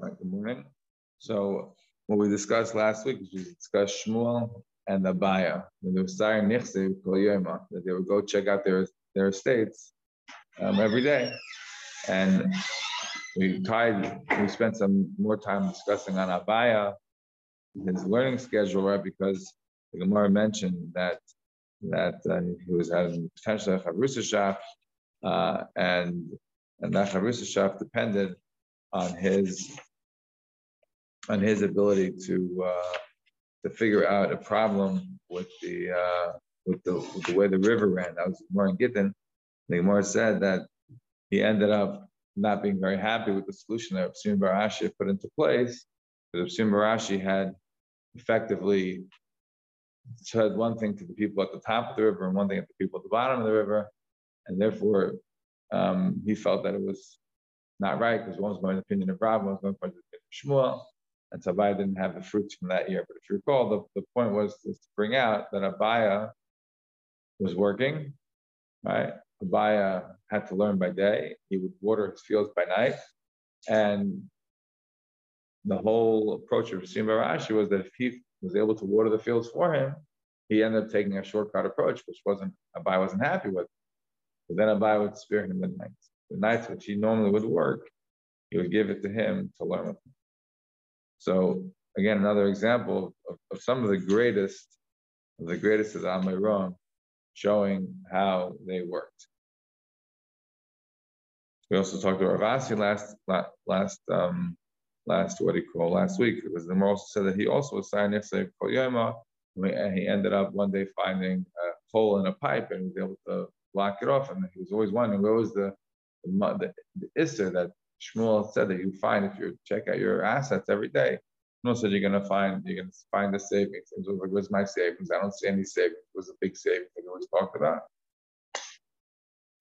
All right, good morning. So what we discussed last week is we discussed Shmuel and Abaya. When they were starting that they would go check out their, their estates um, every day. And we tried, we spent some more time discussing on Abaya, his learning schedule, right? Because the Gemara mentioned that that uh, he was having potentially a Chavrusa uh, and and that Chavrusa depended on his on his ability to uh, to figure out a problem with the uh, with the with the way the river ran. That was more in Gittin. The Gemara said that he ended up not being very happy with the solution that Sim Barashi put into place, because Sim Barashi had effectively said one thing to the people at the top of the river and one thing at the people at the bottom of the river, and therefore um, he felt that it was not right because one was going to the opinion of Rav, one was going to the opinion of Shmuel, and so Abaya didn't have the fruits from that year. But if you recall, the, the point was to bring out that Abaya was working, right? Abaya had to learn by day. He would water his fields by night. And the whole approach of Sim Barashi was that if he was able to water the fields for him, he ended up taking a shortcut approach, which wasn't Abaya wasn't happy with. But then Abaya would spare him the nights. The nights which he normally would work, he would give it to him to learn with him. So again, another example of, of some of the greatest, of the greatest is Amoraim, showing how they worked. We also talked to Ravasi last last um, last what do you call last week because the also said that he also was signing Yoma, and he ended up one day finding a hole in a pipe and was able to block it off. And he was always wondering where was the the, the, the that Shmuel said that you find if you check out your assets every day. Shmuel said you're gonna find you're gonna find the savings. It was like, where's my savings? I don't see any savings. It was a big savings that he always talked about.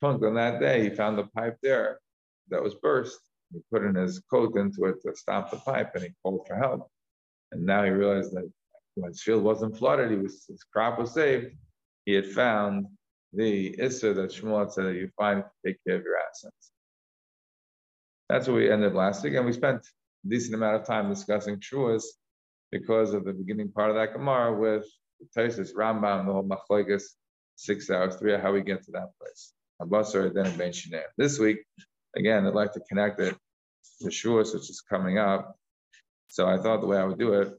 On that day, he found the pipe there that was burst. He put in his coat into it to stop the pipe, and he called for help. And now he realized that when his field wasn't flooded, he was his crop was saved. He had found the issa that Shmuel said that you find to take care of your assets. That's where we ended last week, and we spent a decent amount of time discussing Shavuos because of the beginning part of that Gemara with Tosfos, Rambam, the whole Machlokes, six hours, three how we get to that place. Abasar, then Ben This week, again, I'd like to connect it to Shavuos, which is coming up. So I thought the way I would do it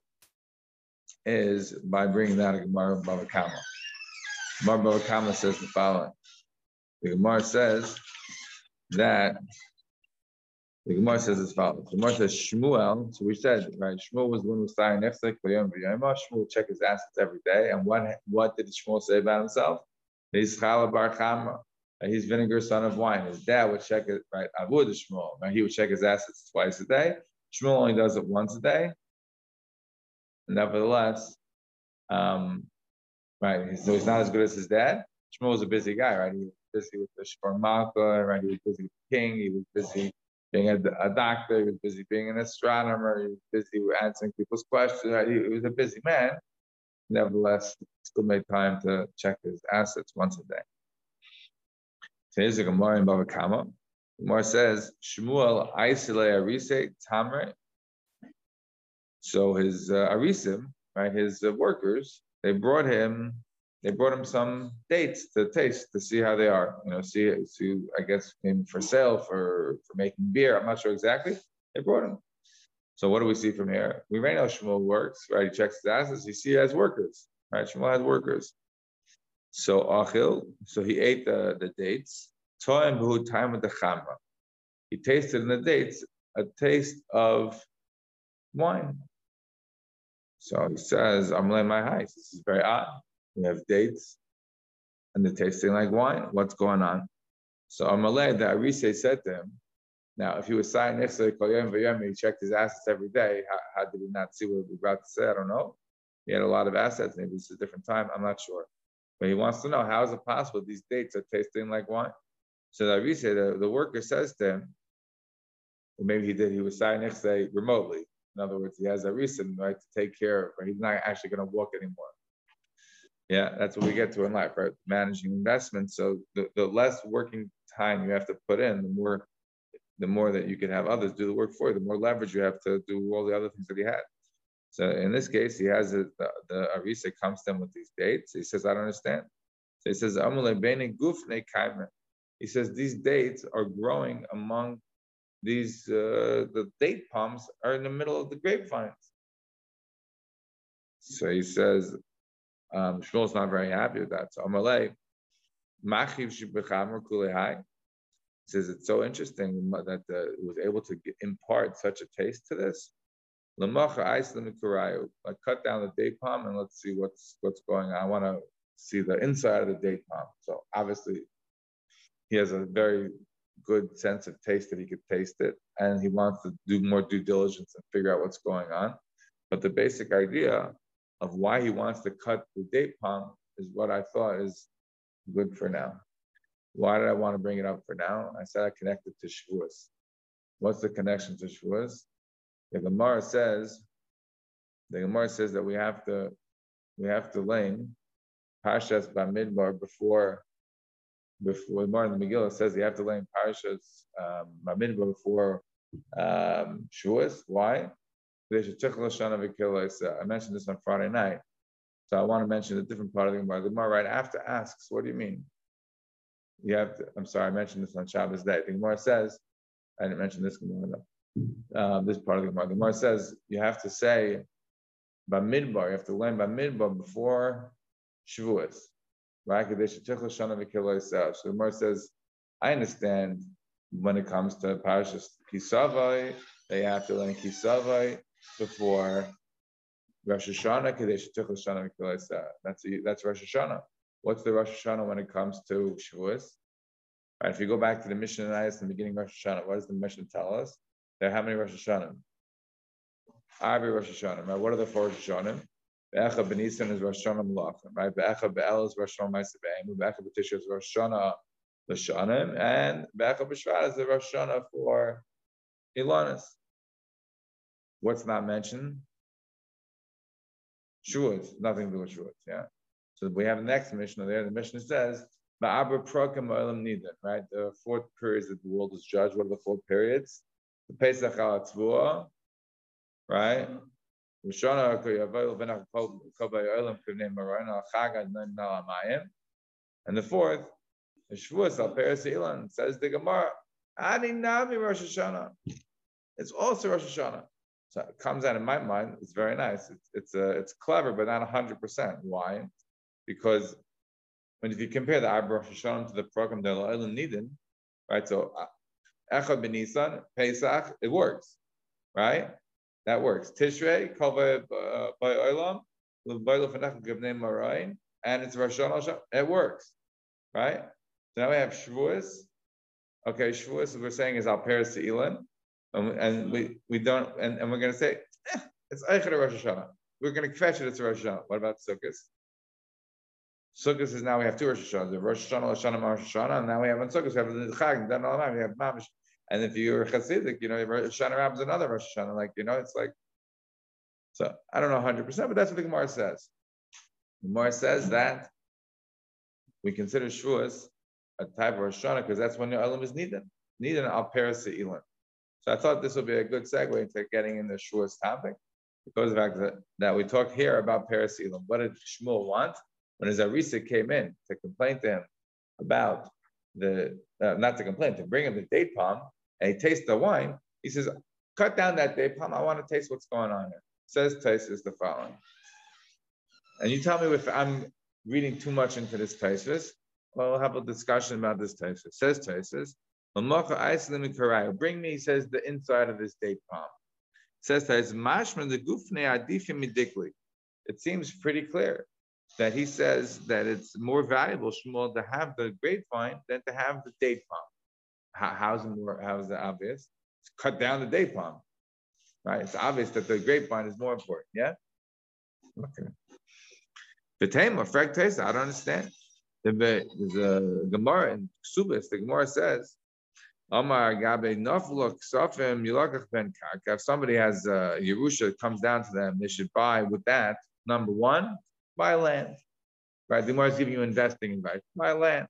is by bringing that a Gemara Bava Kama. Gemara Bava Kama says the following. The Gemara says that the Gemara says as follows. The Gemara says Shmuel. So we said right. Shmuel was the one who starting Nefsek V'Yom V'Yom. Shmuel check his assets every day. And what what did Shmuel say about himself? He's Chala Bar Chama. He's vinegar son of wine. His dad would check it right. Avud Shmuel. Right? He would check his assets twice a day. Shmuel only does it once a day. Nevertheless, um, right. So he's not as good as his dad. Shmuel was a busy guy, right? He was busy with the Shvar right? He was busy with the king. He was busy being a, a, doctor, he was busy being an astronomer, he was busy answering people's questions. He, he, was a busy man. Nevertheless, he still made time to check his assets once a day. So Gemara in Bava Kama. Gemara says, Shmuel Aisile Arise Tamre. So his uh, Arisim, right, his uh, workers, they brought him they brought him some dates to taste to see how they are. You know, see, see, I guess maybe for sale for for making beer. I'm not sure exactly. They brought him. So what do we see from here? We already know Shmuel works, right? He checks his assets. You see, he has workers, right? Shmuel has workers. So Achil, so he ate the, the dates. Toim time with the chamra. He tasted in the dates a taste of wine. So he says, I'm laying my eyes. This is very odd. We have dates and they're tasting like wine. What's going on? So Amalei, the Arise said to him, now, if he was signing he checked his assets every day. How, how did he not see what we were about to say? I don't know. He had a lot of assets. Maybe it's a different time. I'm not sure. But he wants to know how is it possible these dates are tasting like wine? So the Arise, the, the worker says to him, or maybe he did, he was signing remotely. In other words, he has a reason right to take care of, or he's not actually going to walk anymore. Yeah, that's what we get to in life, right? Managing investments. So the, the less working time you have to put in, the more the more that you can have others do the work for you, the more leverage you have to do all the other things that he had. So in this case, he has a, the, the Arisa comes to him with these dates. He says, I don't understand. So he says, He says, these dates are growing among these, uh, the date palms are in the middle of the grapevines. So he says, um, Shmuel's not very happy with that. So Amalei, Machiv Shibechamer Kulehai says it's so interesting that uh, it was able to impart such a taste to this. Lamacha Iceland I cut down the date palm and let's see what's what's going on. I want to see the inside of the date palm. So obviously, he has a very good sense of taste that he could taste it, and he wants to do more due diligence and figure out what's going on. But the basic idea of why he wants to cut the date palm is what I thought is good for now. Why did I want to bring it up for now? I said I connected to Shavuos. What's the connection to Shavuos? The Gemara says, the Gemara says that we have to, we have to lane Parshas Bamidbar before, before the Megillah says you have to lane Parshas um, Bamidbar before um, Shavuos. Why? I mentioned this on Friday night. So I want to mention a different part of the Gemara. The Gemara right after asks, what do you mean? You have to, I'm sorry, I mentioned this on Shabbos day. The Gemara says, I didn't mention this Gemara. Um, this part of the Gemara. The Gemara says you have to say Bamidbar, you have to learn Bamidbar before Shavuos. Right? So the Gemara says, I understand when it comes to Parashas Kisavai, they have to learn Kisavai before Rosh Hashanah, Kadesh Shana That's that's Rosh Hashanah. What's the Rosh Hashanah when it comes to Shavuos? Right, if you go back to the Mishnah in the beginning of Rosh Hashanah, what does the Mishnah tell us? There are how many Rosh Hashanah? Every Rosh Hashanah, right? What are the four Rosh Hashanah? Be'echa Benisan is Rosh Hashanah Malachim, right? Be'echa Be'el is Rosh Hashanah Ma'aseh Be'echa B'Tisha is Rosh Hashanah L'Shanim, and Be'echa B'Shvat is the Rosh Hashanah for Ilanis. What's not mentioned? Shavuos, nothing to do with Shavuos, yeah. So we have the next Mishnah there. The Mishnah says, Ma'abra Prokim Nidan, right? The fourth periods that the world is judged. What are the four periods? The Pesach al right? And the fourth, the Shavuos al Peres Ilan, says the Gemara, Ani Nami Rosh Hashanah. It's also Rosh Hashanah. So it comes out in my mind, it's very nice. It's it's, uh, it's clever, but not 100%. Why? Because when if you compare the Arbor Hashanah to the program that Oilam Nidin, right? So uh, Echad Benisan, Pesach, it works, right? That works. Tishrei, Kol by Oilam, and it's Rosh Hashanah, it works, right? So now we have Shavuos. Okay, Shavuos, we're saying is Al Paris to Elon, and, and, we, we don't, and, and we're going to say, eh, it's Eichel Rosh Hashanah. We're going to fetch it, it's Rosh Hashanah. What about Sukkot? Sukkot is now we have two Rosh Hashanah, the Rosh Hashanah, Rosh Hashanah, Rosh Hashanah, and now we have on Sukkot, we have the Chag, then all we have Mamish. And if you're Chassidic, you know, Rosh Hashanah happens another Rosh Hashanah, like, you know, it's like, so I don't know 100%, but that's what the Gemara says. The Gemara says that we consider Shavuos a type of Rosh Hashanah because that's when the Elam is needed. Needed al Paris Elam. So I thought this would be a good segue into getting into Shavuos topic. It goes back to that, we talked here about Paris Elam. What did Shmuel want? When his Arisa came in to complain to him about the, uh, not to complain, to bring him the date palm, and he tastes the wine, he says, cut down that date palm, I want to taste what's going on here. Says Tais is the following. And you tell me if I'm reading too much into this Tosfos, well, we'll have a discussion about this Tosfos. Says Tosfos, bring me, he says, the inside of this date palm. says Tosfos, mashman the gufne adifim midikli. It seems pretty clear that he says that it's more valuable, Shmuel, to have the grapevine than to have the date palm. How, how's it more? How is it obvious? It's cut down the date palm, right? It's obvious that the grapevine is more important. Yeah. Okay. The tema, frag taste. I don't understand. There's a Gemara in Kesubos. The Gemara says, "Omar gabe nafluk safim ben karka." If somebody has a Yerusha comes down to them, they should buy with that. Number one, buy land. Right? The Gemara is giving you investing advice. Buy land.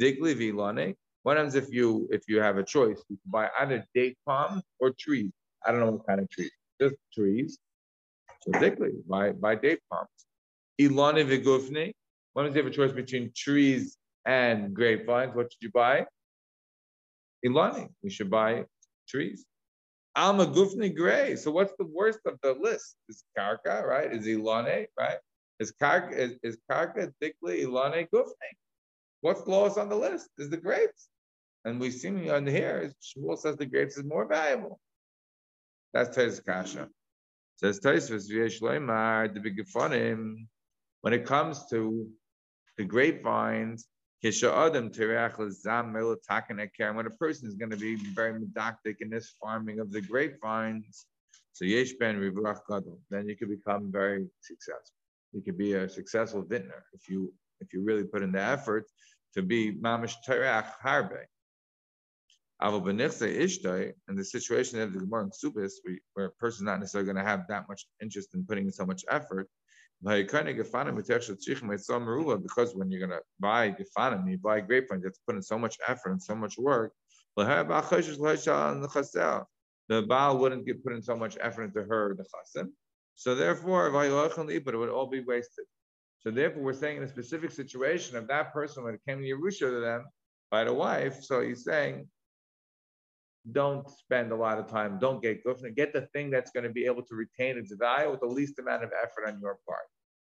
Digli vilane What happens if you if you have a choice? You can buy either date palms or trees. I don't know what kind of trees, just trees. So thickly, buy buy date palms. Ilani vigufni. What happens if you have a choice between trees and grapevines? What should you buy? Ilani. We should buy trees. Alma gufni gray. So what's the worst of the list? Is karka, right? Is ilane, right? Is karka is, is karka thickly ilane gufni? What's lowest on the list? Is the grapes. And we see on here, Shmuel says the grapes is more valuable. That's Tosfos Kasha. Says Tosfos the big When it comes to the grapevines, when a person is going to be very medactic in this farming of the grapevines, so yesh ben then you can become very successful. You could be a successful vintner if you if you really put in the effort to be mamish terach harbe. Aval ishtai, in the situation of the Gemara in Subis, where a person's not necessarily going to have that much interest in putting in so much effort, because when you're going to buy gefanim, you buy grapevines, you have to put in so much effort and so much work. The Baal wouldn't get put in so much effort into her, the chasim. So therefore, but it would all be wasted. So therefore, we're saying in a specific situation of that person when it came to Yerusha to them by the wife. So he's saying, don't spend a lot of time. Don't get gufna. Get the thing that's going to be able to retain its value with the least amount of effort on your part.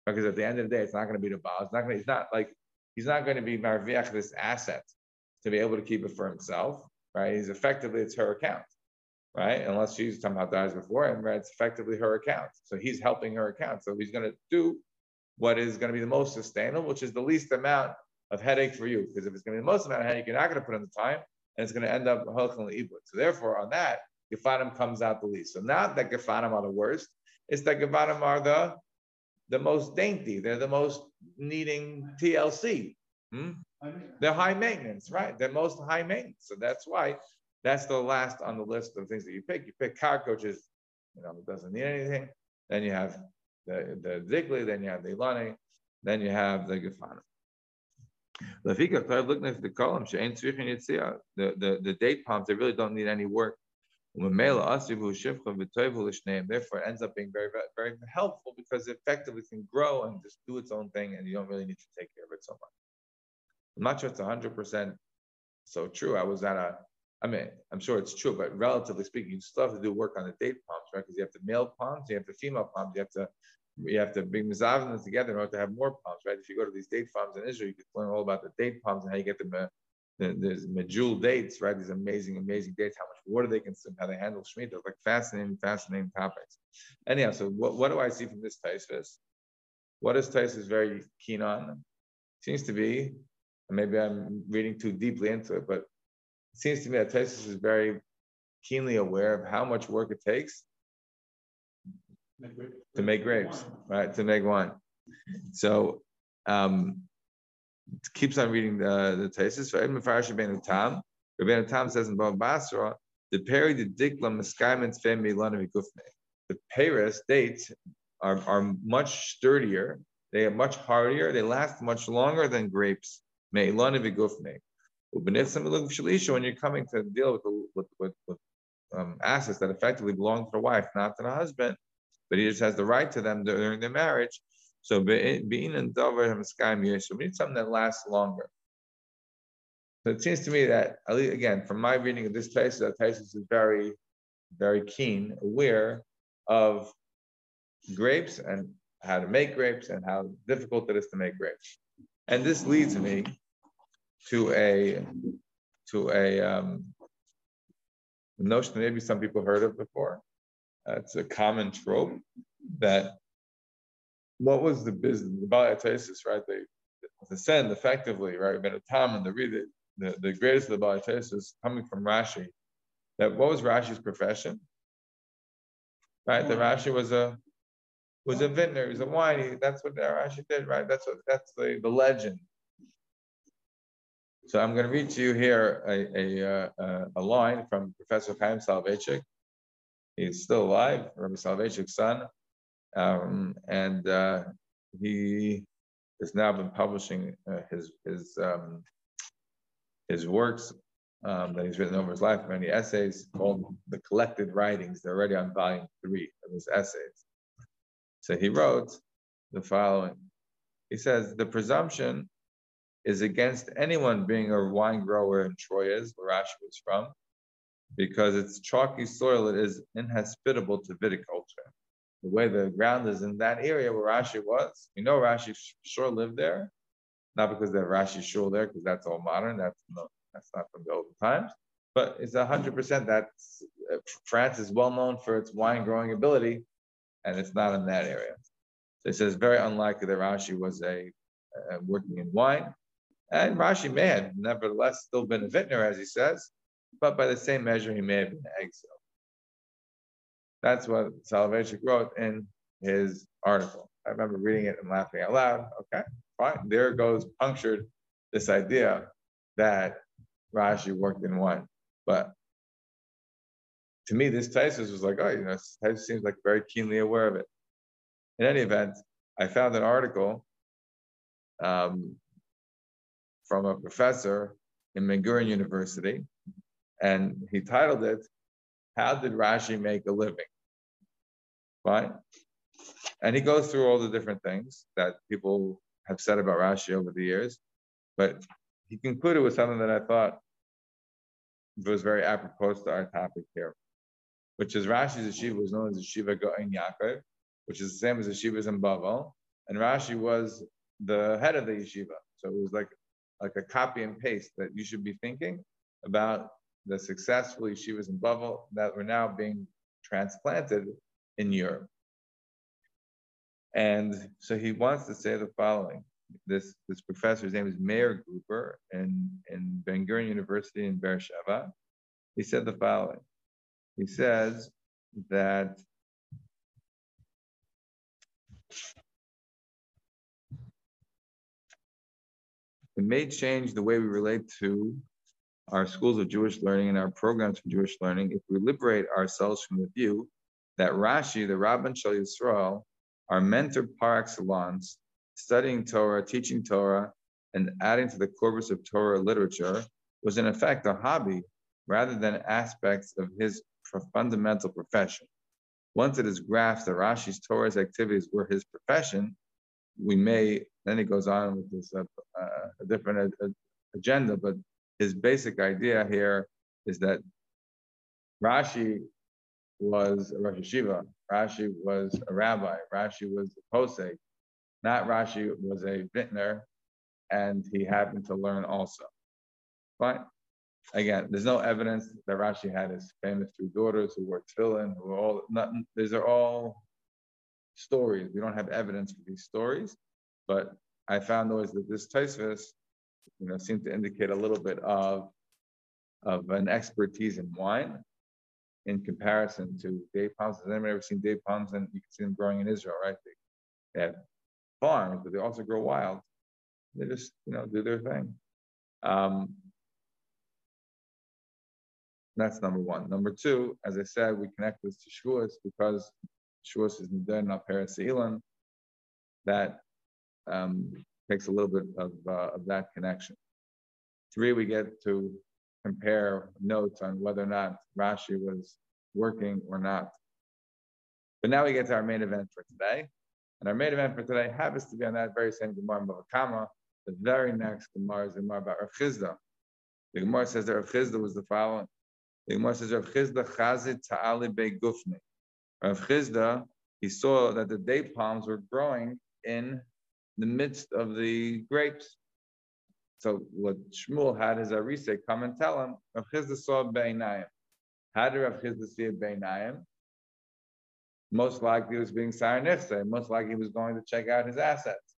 Because at the end of the day, it's not going to be the boss. It's not going. To, it's not like he's not going to be marviach this asset to be able to keep it for himself, right? He's effectively it's her account, right? Unless she's talking somehow dies before him, right? It's effectively her account. So he's helping her account. So he's going to do what is going to be the most sustainable, which is the least amount of headache for you. Because if it's going to be the most amount of headache, you're not going to put in the time, and it's going to end up halchon ibud. So therefore, on that, Gefanim comes out the least. So not that Gefanim are the worst, it's that Gefanim are the the most dainty. They're the most needing TLC. Hmm? They're high maintenance, right? They're most high maintenance. So that's why that's the last on the list of things that you pick. You pick car coaches, you know, doesn't need anything. Then you have the the Zigli, then you have the Ilani, then you have the Gefanim. The the the date palms they really don't need any work. Therefore, it ends up being very very helpful because it effectively can grow and just do its own thing, and you don't really need to take care of it so much. I'm not sure it's 100 percent so true. I was at a I mean, I'm sure it's true, but relatively speaking, you still have to do work on the date palms, right? Because you have the male palms, you have the female palms, you have to you have to bring mizavim together in order to have more palms, right? If you go to these date farms in Israel, you can learn all about the date palms and how you get the there's medjool dates, right? These amazing, amazing dates, how much water they consume, how they handle Shemitah, like fascinating, fascinating topics. Anyhow, so what, what do I see from this Tosfos? What is Tosfos very keen on? Seems to be, maybe I'm reading too deeply into it, but it seems to me that Tosfos is very keenly aware of how much work it takes to make grapes, right? To make wine. So um, keeps on reading the the tesis. Rabbeinu Tam, Rabbeinu Tam says in Bava Basra, the peri the dikla miskaimen fem milana The Paris dates are, are much sturdier. They are much hardier. They last much longer than grapes. Meilana vigufne. When you're coming to deal with, with, with, with um, assets that effectively belong to the wife, not to the husband, but he just has the right to them during their marriage. So being in Dover so we need something that lasts longer. So it seems to me that again, from my reading of this text, that Tosfos is very, very keen, aware of grapes and how to make grapes and how difficult it is to make grapes. And this leads me to a to a um, notion that maybe some people heard of before. It's a common trope that what was the business, the Balatasis, right? They the send effectively, right? But a time and the read the, the greatest of the Balatasis coming from Rashi. That what was Rashi's profession? Right? The Rashi was a was a vintner, he was a wine. That's what Rashi did, right? That's what that's the, the legend. So I'm going to read to you here a, a, uh, a line from Professor Chaim Soloveitchik He's still alive, Rabbi Soloveitchik's son, um, and uh, he has now been publishing uh, his his um, his works um, that he's written over his life, many essays called the collected writings. They're already on volume three of his essays. So he wrote the following. He says, the presumption is against anyone being a wine grower in Troyes, where Rashi was from, because it's chalky soil, it is inhospitable to viticulture. The way the ground is in that area where Rashi was, you know Rashi sure lived there, not because they have Rashi shul there, because that's all modern, that's no, that's not from the old times, but it's hundred percent that France is well known for its wine growing ability, and it's not in that area. So it says very unlikely that Rashi was a working in wine, and Rashi may have nevertheless still been a vintner, as he says, but by the same measure, he may have been an exile. That's what Soloveitchik wrote in his article. I remember reading it and laughing out loud. Okay, fine. There goes punctured this idea that Rashi worked in one. But to me, this Tosfos was like, oh, you know, Tosfos seems like very keenly aware of it. In any event, I found an article um, from a professor in Ben University, and he titled it, How Did Rashi Make a Living? Right? And he goes through all the different things that people have said about Rashi over the years, but he concluded with something that I thought was very apropos to our topic here, which is Rashi's yeshiva was known as Yeshiva Gaon Yaakov, which is the same as yeshivas in Bavel, and Rashi was the head of the yeshiva. So it was like like a copy and paste that you should be thinking about the successful yeshivas in Bavel that were now being transplanted in Europe. And so he wants to say the following. This, this professor's name is Mayer Gruber in, in Ben Gurion University in Beersheba. He said the following. He says that it may change the way we relate to our schools of Jewish learning and our programs for Jewish learning if we liberate ourselves from the view that Rashi, the Rabban Shal Yisrael, our mentor par excellence, studying Torah, teaching Torah, and adding to the corpus of Torah literature was in effect a hobby rather than aspects of his fundamental profession. Once it is grasped that Rashi's Torah's activities were his profession, we may, then he goes on with this uh, uh, a different uh, agenda, but his basic idea here is that Rashi was a Rosh Yeshiva, Rashi was a rabbi, Rashi was a posek, not Rashi was a vintner, and he happened to learn also. But Again, there's no evidence that Rashi had his famous three daughters who were tefillin, who were all, nothing, these are all stories. We don't have evidence for these stories, but I found always that this Tosfos, you know, seemed to indicate a little bit of, of an expertise in wine in comparison to date palms. Has anyone ever seen date palms? And you can see them growing in Israel, right? They, they have farms, but they also grow wild. They just, you know, do their thing. Um, that's number one. Number two, as I said, we connect this to Shavuos because Shavuos is Nidar not Paris That um, takes a little bit of, uh, of that connection. Three, we get to compare notes on whether or not Rashi was working or not. But now we get to our main event for today. And our main event for today happens to be on that very same Gemara in Bava Kama. The very next Gemara is Gemara about Rav Chisda. The Gemara says that Rav Chisda was the following. The Gemara says Rav Chisda chazit ta'ali gufni. Rav Chisda, he saw that the date palms were growing in the midst of the grapes. So what Shmuel had his Arise come and tell him, Rav Chisda saw Beinayim. How did Rav Chisda see Beinayim? most likely he was being Sarnichse, most likely he was going to check out his assets.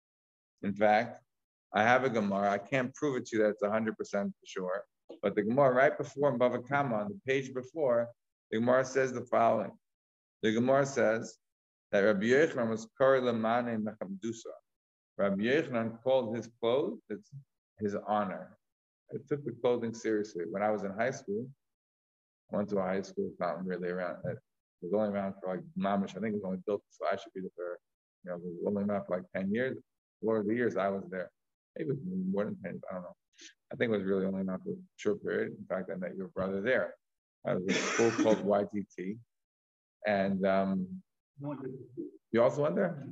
In fact, I have a Gemara, I can't prove it to you that it's 100% for sure, but the Gemara right before Bava Kama, on the page before, the Gemara says the following. The Gemara says that Rabbi Yochanan was Kari Lamane Mechabdusa. Rabbi Yochanan called his clothes it's his honor. I took the clothing seriously. When I was in high school, I went to a high school, not really around it was only around for like Mamish. I think it was only built so I should be there. You know, it was only around for like 10 years. Four of the years I was there. Maybe more than 10, I don't know. I think it was really only not a short period. In fact, I met your brother there. I was a school called YTT. And um, you also went there?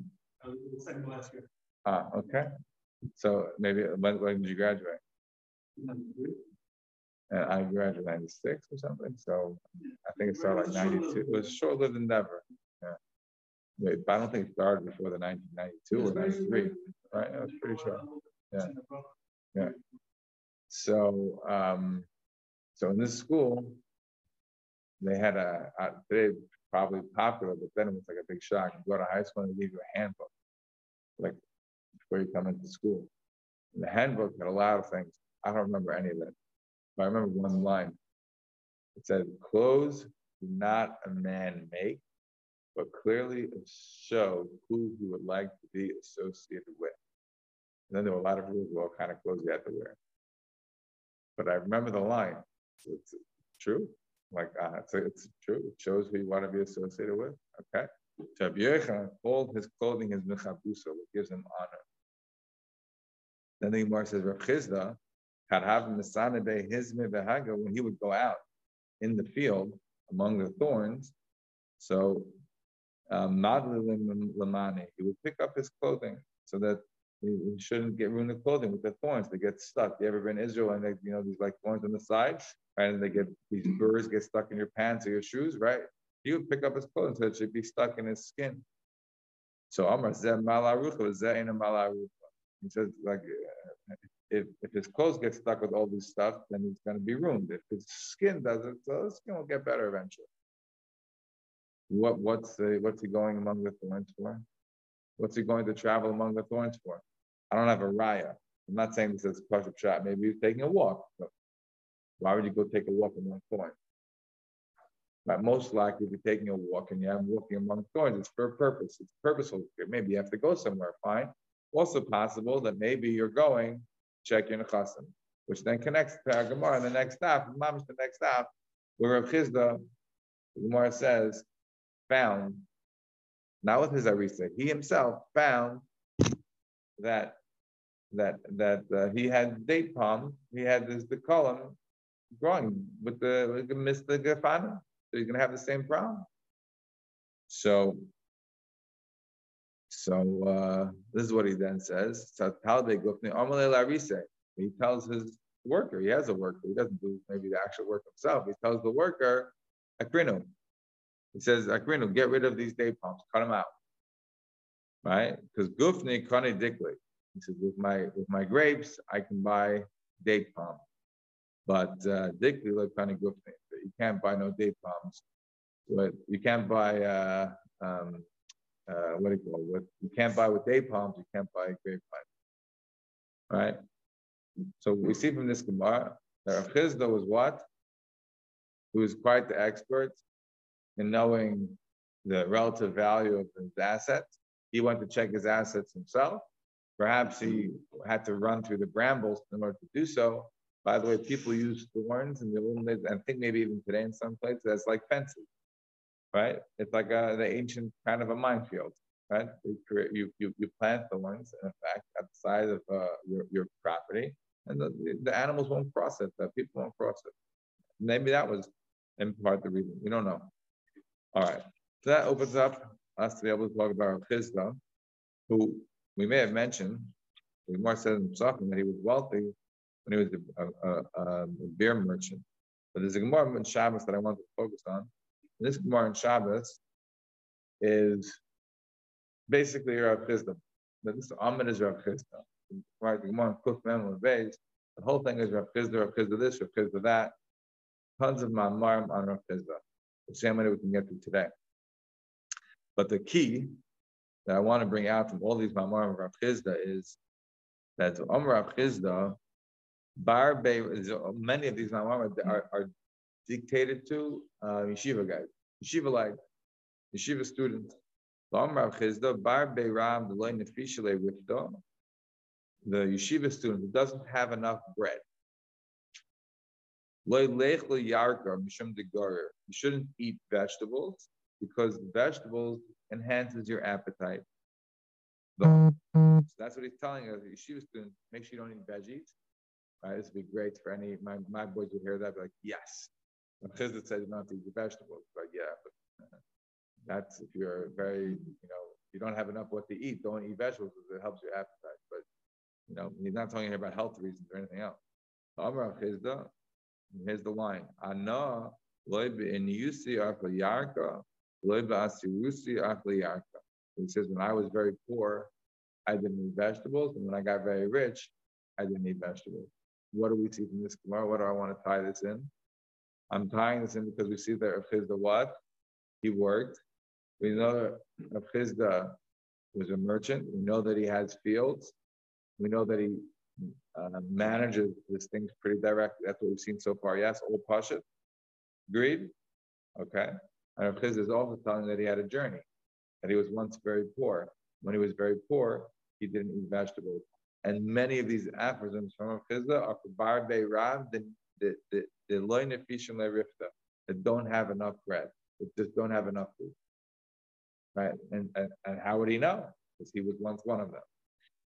second last year. Ah, okay. So maybe when, when did you graduate? And I graduated '96 or something. So I think it started like '92. It was short-lived endeavor. Yeah. Wait, but I don't think it started before the 1992 or '93. Right? I was pretty sure. Yeah. Yeah. So, um, so in this school, they had a, a today probably popular, but then it was like a big shock. You go to high school and they give you a handbook, like before you come into school. And the handbook had a lot of things. I don't remember any of it, but I remember one line. It said, "Clothes do not a man make, but clearly show who he would like to be associated with." And then there were a lot of rules about what kind of clothes you had to wear. But I remember the line. It's true. Like uh, it's, it's true. It shows who you want to be associated with. Okay. Rabbi called his clothing his mechabusa, which gives him honor. Then the Gemara says, Rav Chisda had have Masanade his mebehaga when he would go out in the field among the thorns. So um, lamani, he would pick up his clothing so that he shouldn't get ruined the clothing with the thorns. They get stuck. You ever been in Israel and they, you know these like thorns on the sides, right? And they get these burrs get stuck in your pants or your shoes, right? He would pick up his clothing so it should be stuck in his skin. So Amar zeh malarucha zeh in a malarucha. He says like uh, if, if his clothes get stuck with all this stuff, then he's going to be ruined. If his skin does it, so his skin will get better eventually. What what's the, what's he going among the thorns for? What's he going to travel among the thorns for? I don't have a raya. I'm not saying this is a kosher shot. Maybe he's taking a walk. why would you go take a walk among thorns? But most likely, if you're taking a walk and you're walking among thorns, it's for a purpose. It's purposeful. Maybe you have to go somewhere. Fine. Also possible that maybe you're going check your nechasim, which then connects to our Gemara in the next stop. Mamish the next stop, where Rav Chisda, the Gemara says, found, not with his arisa, he himself found that that that uh, he had date palm, he had this the column growing with the with Mr. Gafana. So he's gonna have the same problem. So so uh, this is what he then says. He tells his worker, he has a worker, he doesn't do maybe the actual work himself. He tells the worker, Akrinu. He says, Akrinu, get rid of these date palms, cut them out. Right? Because Gufni Kani Dikli. He says, with my with my grapes, I can buy date palm. But uh, dikli like of gufni. You can't buy no date palms. But you can't buy uh, um, uh, what do you call it? you can't buy with date palms, you can't buy grapevine. Right? So we see from this Gemara that Rav Chisda was what? Who was quite the expert in knowing the relative value of his assets. He went to check his assets himself. Perhaps he had to run through the brambles in order to do so. By the way, people use thorns and I think maybe even today in some places, as like fences, right? It's like a, the ancient kind of a minefield, right? You, create, you, you, you plant thorns, in fact, at the side of uh, your, your property, and the, the animals won't cross it, the people won't cross it. Maybe that was in part the reason. We don't know. All right. So that opens up us to be able to talk about Chisda, who we may have mentioned, the Gemara said in Pesachim that he was wealthy when he was a, a, a, a beer merchant. But there's a Gemara in Shabbos that I want to focus on. This Gemara in Shabbos is basically Rav Chisda. This Amid is Rav Chisda. Right, the Gemara in The whole thing is Rav Chisda, Rav Chisda this, Rav Chisda that. Tons of Ma'amarim on Rav Chisda. The same way we can get to today. But the key that I want to bring out from all these Mamarim of Rav Chisda is that Om Rav Chisda, Bar many of these Mamarim are, are dictated to uh, yeshiva guys, yeshiva like yeshiva students. The yeshiva student doesn't have enough bread. You shouldn't eat vegetables because vegetables enhances your appetite. So that's what he's telling us. Yeshiva students, make sure you don't eat veggies Right? This would be great for any my, my boys would hear that, be like, yes. Chizit says not to eat the vegetables, but yeah, but uh, that's if you're very, you know, you don't have enough what to eat, don't eat vegetables because it helps your appetite. But you know, he's not talking here about health reasons or anything else. Amar Chisda, here's the line. Ana loy in yusi yarka, loy asirusi yarka. He says, when I was very poor, I didn't eat vegetables, and when I got very rich, I didn't eat vegetables. What do we see from this Gemara? What do I want to tie this in? I'm tying this in because we see that Rav Chisda what? He worked. We know that Rav Chisda was a merchant. We know that he has fields. We know that he uh, manages this thing pretty directly. That's what we've seen so far. Yes, all Pashat. Agreed? Okay. And Rav Chisda is also telling that he had a journey, that he was once very poor. When he was very poor, he didn't eat vegetables. And many of these aphorisms from Rav Chisda are for Bar Bei Rav, the, the, the, the that don't have enough bread, that just don't have enough food. Right? And, and, and how would he know? Because he was once one of them.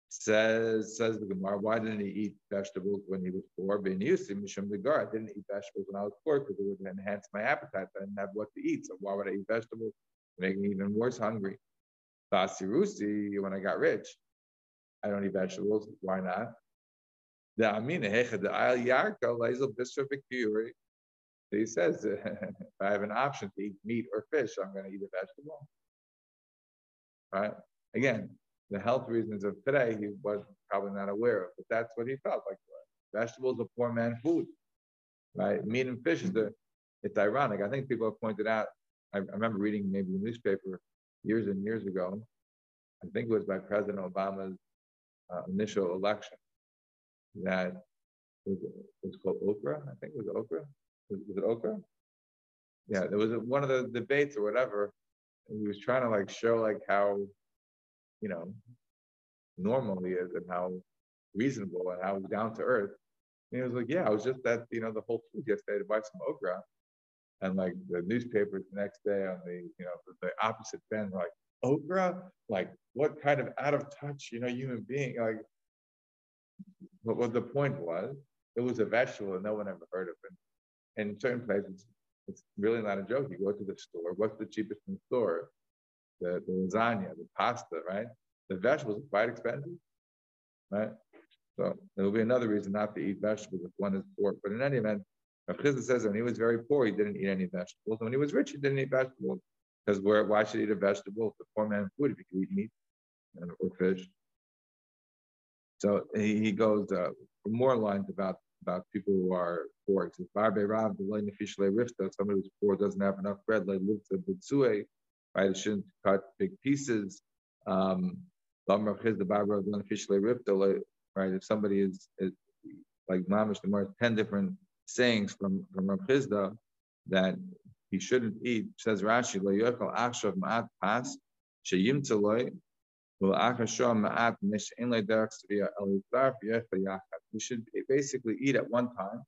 Says says the Gemara, why didn't he eat vegetables when he was poor? Being used to Mishum I didn't eat vegetables when I was poor because it would enhance my appetite. I didn't have what to eat. So why would I eat vegetables? Make me even worse hungry. Basirusi, when I got rich, I don't eat vegetables. Why not? The Amina Hecha the Al Yarka Lazel Bisra Bikuri. He says, if I have an option to eat meat or fish, I'm going to eat a vegetable. Right? Again, the health reasons of today, he was probably not aware of, but that's what he felt like. Vegetables are poor man food, right? Meat and fish is the, it's ironic. I think people have pointed out, I, I remember reading maybe a newspaper years and years ago, I think it was by President Obama's uh, initial election, that was, was called Oprah. I think it was Oprah. Was, was it Oprah? Yeah, there was a, one of the debates or whatever. And he was trying to like show like how, you know, normal he is and how reasonable and how down to earth. And he was like, yeah, I was just at you know the Whole Foods yesterday to buy some okra, and like the newspapers the next day on the you know the, the opposite bend like okra, like what kind of out of touch you know human being like but what the point was, it was a vegetable and no one ever heard of. And in certain places, it's really not a joke. You go to the store, what's the cheapest in the store? The, the lasagna, the pasta, right? The vegetables are quite expensive, right? So there will be another reason not to eat vegetables if one is poor. But in any event, Rav says when he was very poor, he didn't eat any vegetables. And when he was rich, he didn't eat vegetables. Because why should he eat a vegetable? It's a poor man food if he could eat meat or fish. So he, goes uh, more lines about about people who are poor. He says, Barbe Rav, the Lane Rifta, somebody who's poor doesn't have enough bread, like Lukta Bitsue, right? It shouldn't cut big pieces. Um, the Barber of Rifta, right? If somebody is, is like Mamish, the more 10 different sayings from, from Rav Chisda that he shouldn't eat. Says Rashi, Lo Yochel Achshav Ma'at Pas, Sheyim Tzaloi, we should basically eat at one time,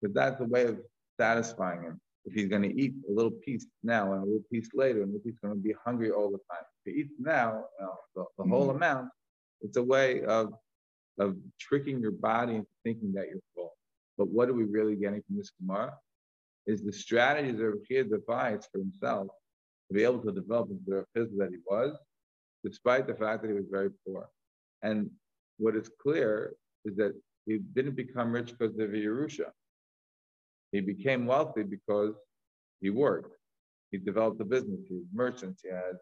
but that's a way of satisfying him. If he's going to eat a little piece now and a little piece later, and if he's going to be hungry all the time. If he eats now, the, the whole mm-hmm. amount, it's a way of of tricking your body into thinking that you're full. But what are we really getting from this Gemara? Is the strategies that Rav devised for himself to be able to develop into the physical that he was, despite the fact that he was very poor. And what is clear is that he didn't become rich because of Yerusha. He became wealthy because he worked. He developed a business. He was merchant. He had,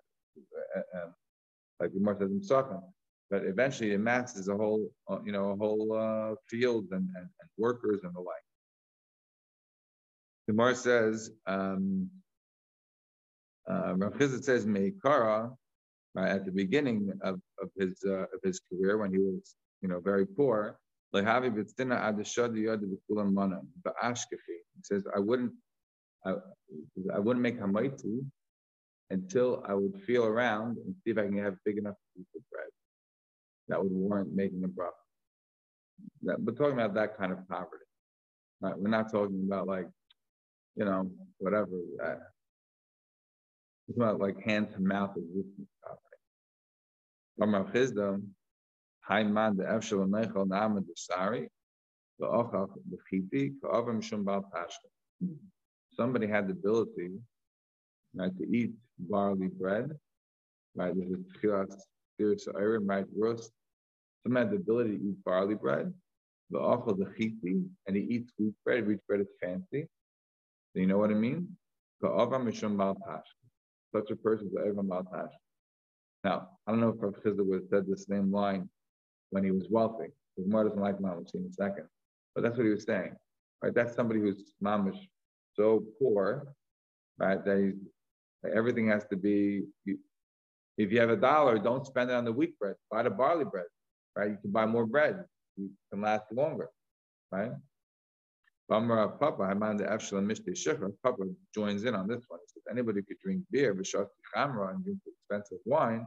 uh, uh, like the says in Sochem, but eventually it amasses a whole, uh, you know, a whole uh, field and, and, and, workers and the like. Gemara says, um, uh, Rav says, Meikara, right, at the beginning of, of his uh, of his career when he was you know very poor. He says, I wouldn't I, I wouldn't make hamotzi until I would feel around and see if I can have big enough piece of bread that would warrant making a bracha. That, we're talking about that kind of poverty. Right? We're not talking about like, you know, whatever. Uh, it's not like hand to mouth existence. Amar Chisda, um, Haiman the Efshel Neichel Na'amad Sari, Somebody had the ability right, to eat barley bread, right? There's a tchilas, there's iron, right? Roast. Some had the ability to eat barley bread, the awful the chiti, and he eats wheat bread. Wheat bread is fancy. Do you know what I mean? Such a person is Evan Maltash. Now, I don't know if Rav Chisda would have said the same line when he was wealthy. His mother doesn't like mom, we'll see in a second. But that's what he was saying. Right? That's somebody who's mamish so poor, right, that, he's, everything has to be if you have a dollar, don't spend it on the wheat bread. Buy the barley bread, right? You can buy more bread. You can last longer, right? Uh, Papa, Papa joins in on this one. He says anybody could drink beer, b'shati chamra, and drink expensive wine.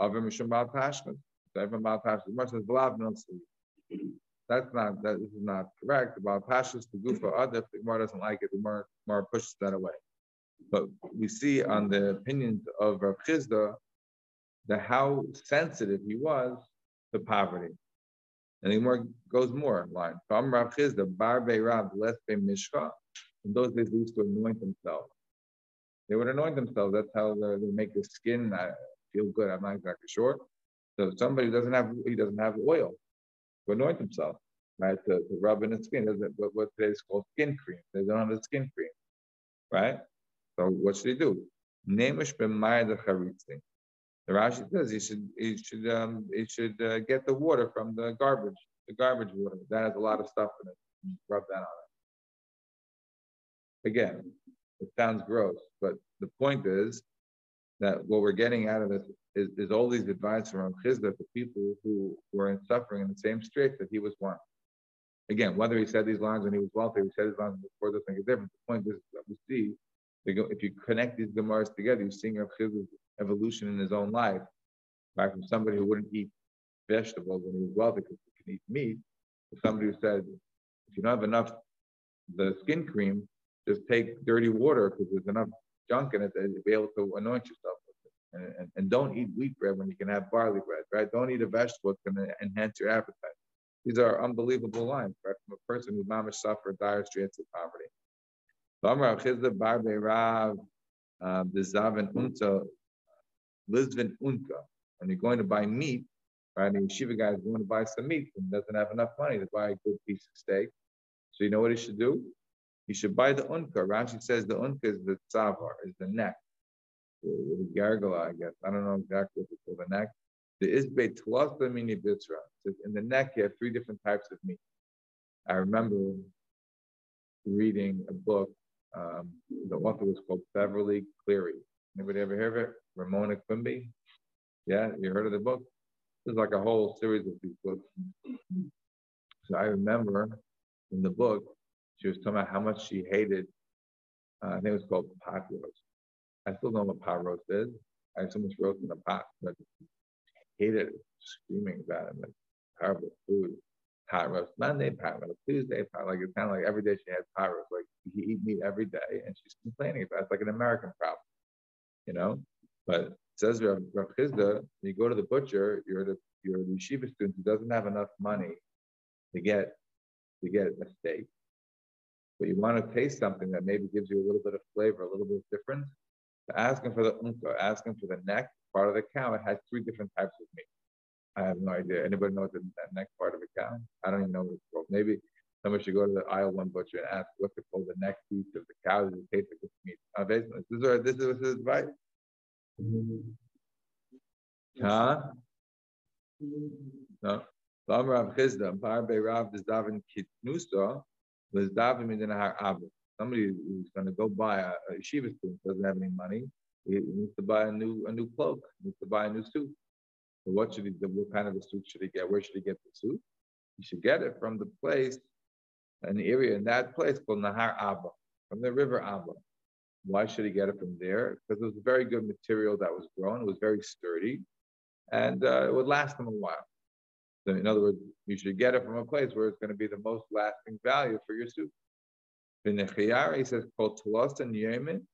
Avim mishum bal tashkas. Avim bal tashkas. Much as blav That's not that is not correct. About tashkas to go for other. The Gemara doesn't like it. The Gemara pushes that away. But we see on the opinions of Rav Chisda that how sensitive he was to poverty. And he more goes more in line. From Rav Chisda, Bar Rav, less Be Mishka. In those days, they used to anoint themselves. They would anoint themselves. That's how they make the skin uh, feel good. I'm not exactly sure. So somebody doesn't have he doesn't have oil to anoint himself, right? To, to rub in his skin. What, what today is called skin cream. They don't have a skin cream, right? So what should he do? Nemish b'mayad charitzin. The Rashi says he should he should um, should uh, get the water from the garbage, the garbage water. That has a lot of stuff in it. Rub that on it. Again, it sounds gross, but the point is that what we're getting out of this is, is all these advice from Chisda to people who were in suffering in the same strait that he was one. Again, whether he said these lines when he was wealthy, he said these lines before, doesn't make a difference. The point is that we see, if you connect these Gemaras together, you're seeing Rav Chisda's evolution in his own life, right? From somebody who wouldn't eat vegetables when he was wealthy because he can eat meat, to somebody who said, if you don't have enough the skin cream, just take dirty water because there's enough junk in it to be able to anoint yourself with it. And, and, and, don't eat wheat bread when you can have barley bread, right? Don't eat a vegetable, it's going to enhance your appetite. These are unbelievable lines, right? From a person who mama suffered dire straits of poverty. Lisbon Unka. When you're going to buy meat, right? And the yeshiva guy is going to buy some meat and doesn't have enough money to buy a good piece of steak. So you know what he should do? He should buy the unka. Rashi says the unka is the tzavar, is the neck. The, the I guess. I don't know exactly what it's called, the neck. The isbe tlasa mini bitra. In the neck, you have three different types of meat. I remember reading a book. Um, the author was called Beverly Cleary. Anybody ever hear of it? Ramona Quimby. Yeah, you heard of the book? There's like a whole series of these books. So I remember in the book, she was talking about how much she hated. Uh, I think it was called pot roast. I still don't know what pot roast is. I have so much roast in the pot, but hated it, screaming about it. Like terrible food. Pot roast Monday, pot roast Tuesday, pot like it sounded like every day she had pot roast. Like he eat meat every day, and she's complaining about it. It's like an American problem, you know. But says Rav, Rav you go to the butcher, you're the you're the yeshiva student who doesn't have enough money to get to get a steak, but you want to taste something that maybe gives you a little bit of flavor, a little bit different. So ask him for the unka, ask him for the neck part of the cow. It has three different types of meat. I have no idea. Anybody know what the neck part of a cow? I don't even know what it's called. Maybe someone should go to the aisle one butcher and ask what's it called, the neck piece of the cow. Does it taste like this meat? Uh, this is this is his advice. Huh? No. Rav Chisda, Davin Kitnusa. Somebody who's going to go buy a, a yeshiva student doesn't have any money. He needs to buy a new a new cloak. He needs to buy a new suit. So what should he? What kind of a suit should he get? Where should he get the suit? He should get it from the place, an area in that place called Nahar Abba, from the river Abba. Why should he get it from there? Because it was a very good material that was grown. It was very sturdy, and uh, it would last him a while. So, in other words, you should get it from a place where it's going to be the most lasting value for your soup. In the Chiyar, he says, called Tulos and Yemen.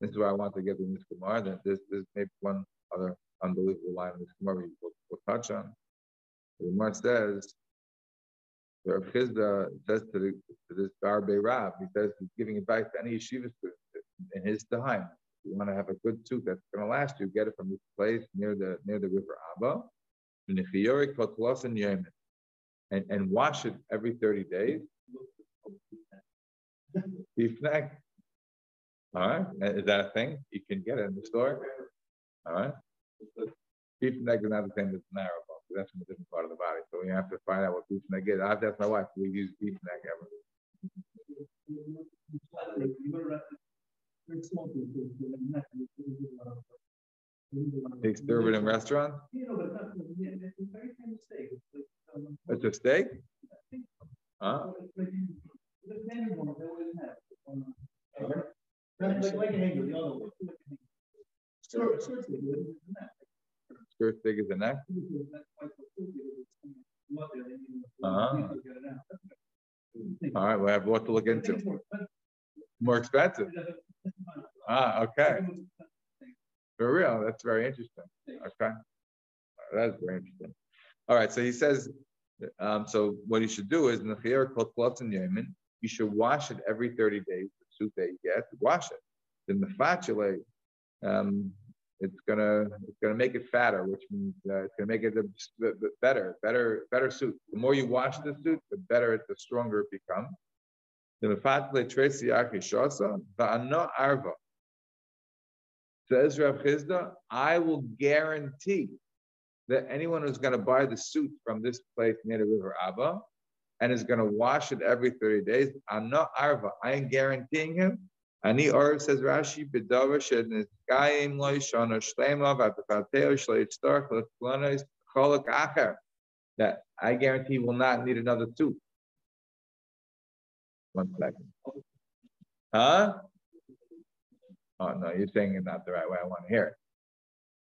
This is where I want to get in this Gemara. That this, is maybe one other unbelievable line in this Gemara we'll, we'll touch on. The Gemara says, Rav Chisda says to, the, to this Barbe Rab, he says he's giving advice to any yeshiva student in his time. If You want to have a good tooth that's going to last you, get it from this place near the near the river Abba, and, and wash it every 30 days. Neck. All right. Is that a thing? You can get it in the store. All right. Neck is not the same as marrow that's from a different part of the body. So we have to find out what beef neck is. I have to ask my wife, we use beef neck ever? They serve in restaurants? It's a steak? Huh? Skirt steak is the neck? All right, we have what to look into. More expensive. Ah, okay. For real, that's very interesting. Okay. That's very interesting. All right, so he says, um, so what you should do is, nechir called cloths in Yemen. you should wash it every 30 days, the suit that you get, wash it. Then the fatule, um, it's gonna it's gonna make it fatter, which means uh, it's gonna make it a, better, better, better suit. The more you wash the suit, the better it, the stronger it becomes. Says Rav Chisda, I will guarantee that anyone who's going to buy the suit from this place near the river Abba and is going to wash it every 30 days, I'm not arva. I am guaranteeing him Ani or says Rashi, Bidava Shednizgayim Loishana Shlema Vapateo Shleitztar Cholak Cholak Acher. That I guarantee will not need another tooth. One second. Huh? Oh no, you're saying it not the right way. I want to hear it.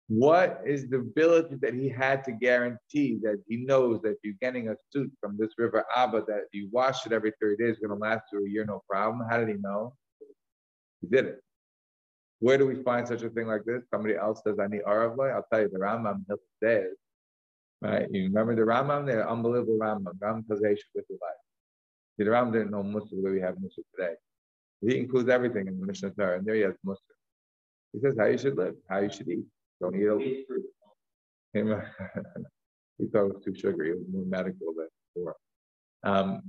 What is the ability that he had to guarantee that he knows that you're getting a suit from this river Abba that if you wash it every 30 days, it's going to last you a year, no problem? How did he know? He did it. Where do we find such a thing like this? Somebody else says, I need Aravlai. I'll tell you, the Rambam says, right? You remember the Rambam? The unbelievable Rambam. Rambam says, with your life. See, the Rambam didn't know Musa the way we have Musa today. He includes everything in the Mishnah Torah, and there he has Musa. He says how you should live, how you should eat. Don't eat a he thought it was too sugary. It was more medical than before. Um,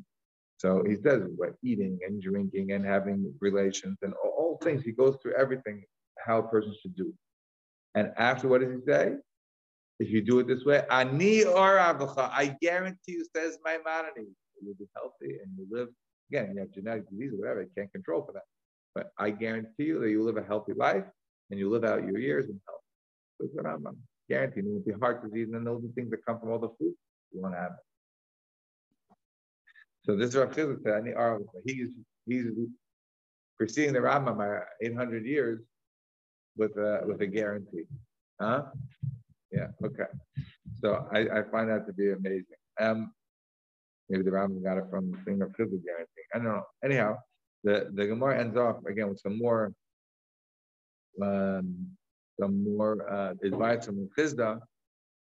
so he says what eating and drinking and having relations and all, all, things. He goes through everything how a person should do. And after what does he say? If you do it this way, ani or I guarantee you, says my manani, you'll be healthy and you live. Again, you have genetic disease or whatever, you can't control for that. But I guarantee you that you live a healthy life and you live out your years in health. That's what I'm guaranteeing. It will be heart disease, and those are things that come from all the food you want to have. It. So this Rav Chisda said, ani or he's he's preceding the Rambam uh, by 800 years with a with a guarantee. Huh? Yeah. Okay. So I, I find that to be amazing. Um, maybe the Rambam got it from the thing of Chizuk guarantee. I don't know. Anyhow, the the Gemara ends off again with some more um, some more uh, advice from Chisda.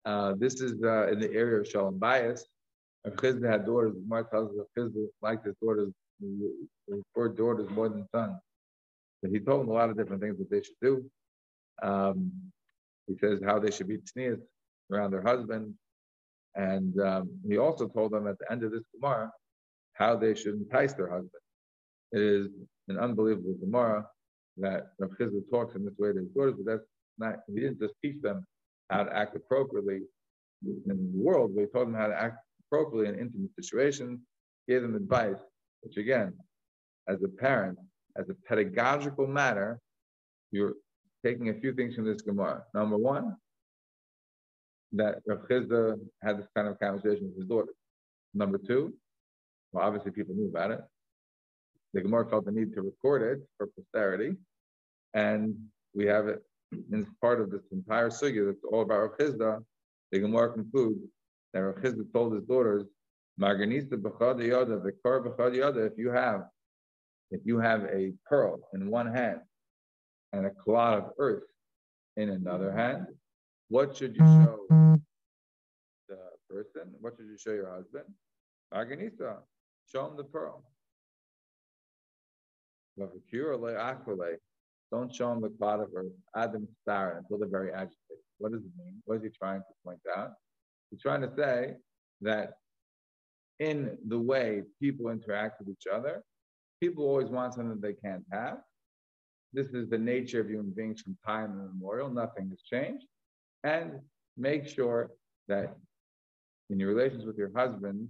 Uh, this is uh, in the area of Shalom Bayis. Chisda had daughters, Gemara tells us if Chisda liked his daughters, four daughters more than sons. But he told them a lot of different things that they should do. Um, he says how they should be tznius around their husband. And um, he also told them at the end of this Gemara how they should entice their husband. It is an unbelievable Gemara that Rav Chisda talks in this way to his daughters, but that's not, he didn't just teach them how to act appropriately in the world, but he taught them how to act appropriately in intimate situations, gave them advice, which again, as a parent, as a pedagogical matter, you're taking a few things from this Gemara. Number one, that Rav Chisda had this kind of conversation with his daughter. Number two, well, obviously people knew about it. The Gemara felt the need to record it for posterity, and we have it in part of this entire sugya that's all about Rav Chisda. The Gemara concludes that Rav Chisda told his daughters, Marganisa b'chad yada, v'kar b'chad yada, if you have, if you have a pearl in one hand and a clod of earth in another hand, what should you mm-hmm. show the person? What should you show your husband? Arganisa, show him the pearl. Don't show him the clod of earth, Adam Star, until they're very agitated. What does it mean? What is he trying to point out? He's trying to say that in the way people interact with each other, people always want something they can't have. This is the nature of human beings from time immemorial. Nothing has changed. And make sure that in your relations with your husband,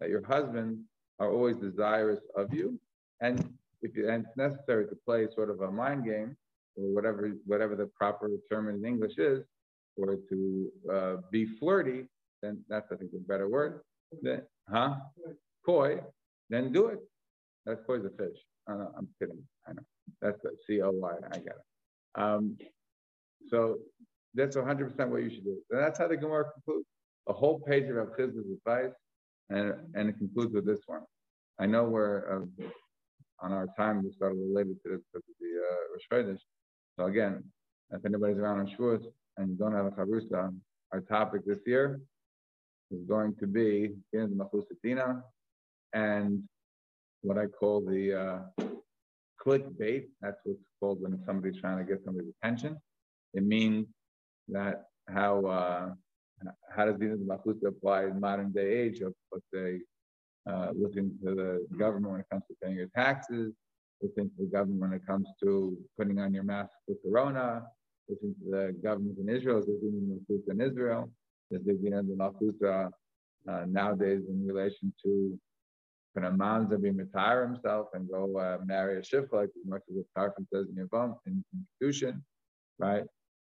that your husband are always desirous of you. And if you, and it's necessary to play sort of a mind game or whatever whatever the proper term in English is, or to uh, be flirty, then that's I think a better word. Then, huh? Koi, then do it. That's koi the fish. Uh, I'm kidding. That's the C O Y. I got it. Um, so that's 100% what you should do. And that's how the Gemara concludes. A whole page of Rav advice, and, and it concludes with this one. I know we're uh, on our time, we started related to this because of the uh, Rosh So again, if anybody's around on Shavuos and you don't have a Chavrusa, our topic this year is going to be in the Machusatina and what I call the uh, clickbait. That's what's called when somebody's trying to get somebody's attention. It means that how uh, how does the Machusa apply in modern day age of let's say uh, looking to the government when it comes to paying your taxes, looking to the government when it comes to putting on your mask for Corona, looking to the government in Israel, there's even Machusa in Israel, there's the Machusa uh, nowadays in relation to when a man's to be retire himself and go uh, marry a shifra, like much as the Tarfin says in bump in, in Kedushin, right?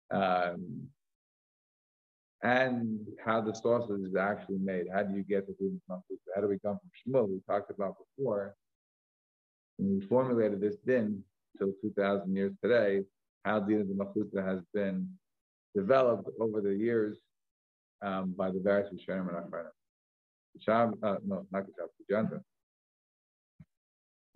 Um, and how the sausage is actually made. How do you get the food from How do we come from Shmuel? We talked about before. When we formulated this din till 2,000 years today, how the Machuta has been developed over the years um, by the various Rishonim and Achronim. Shab, uh, no, not Shab, Janta.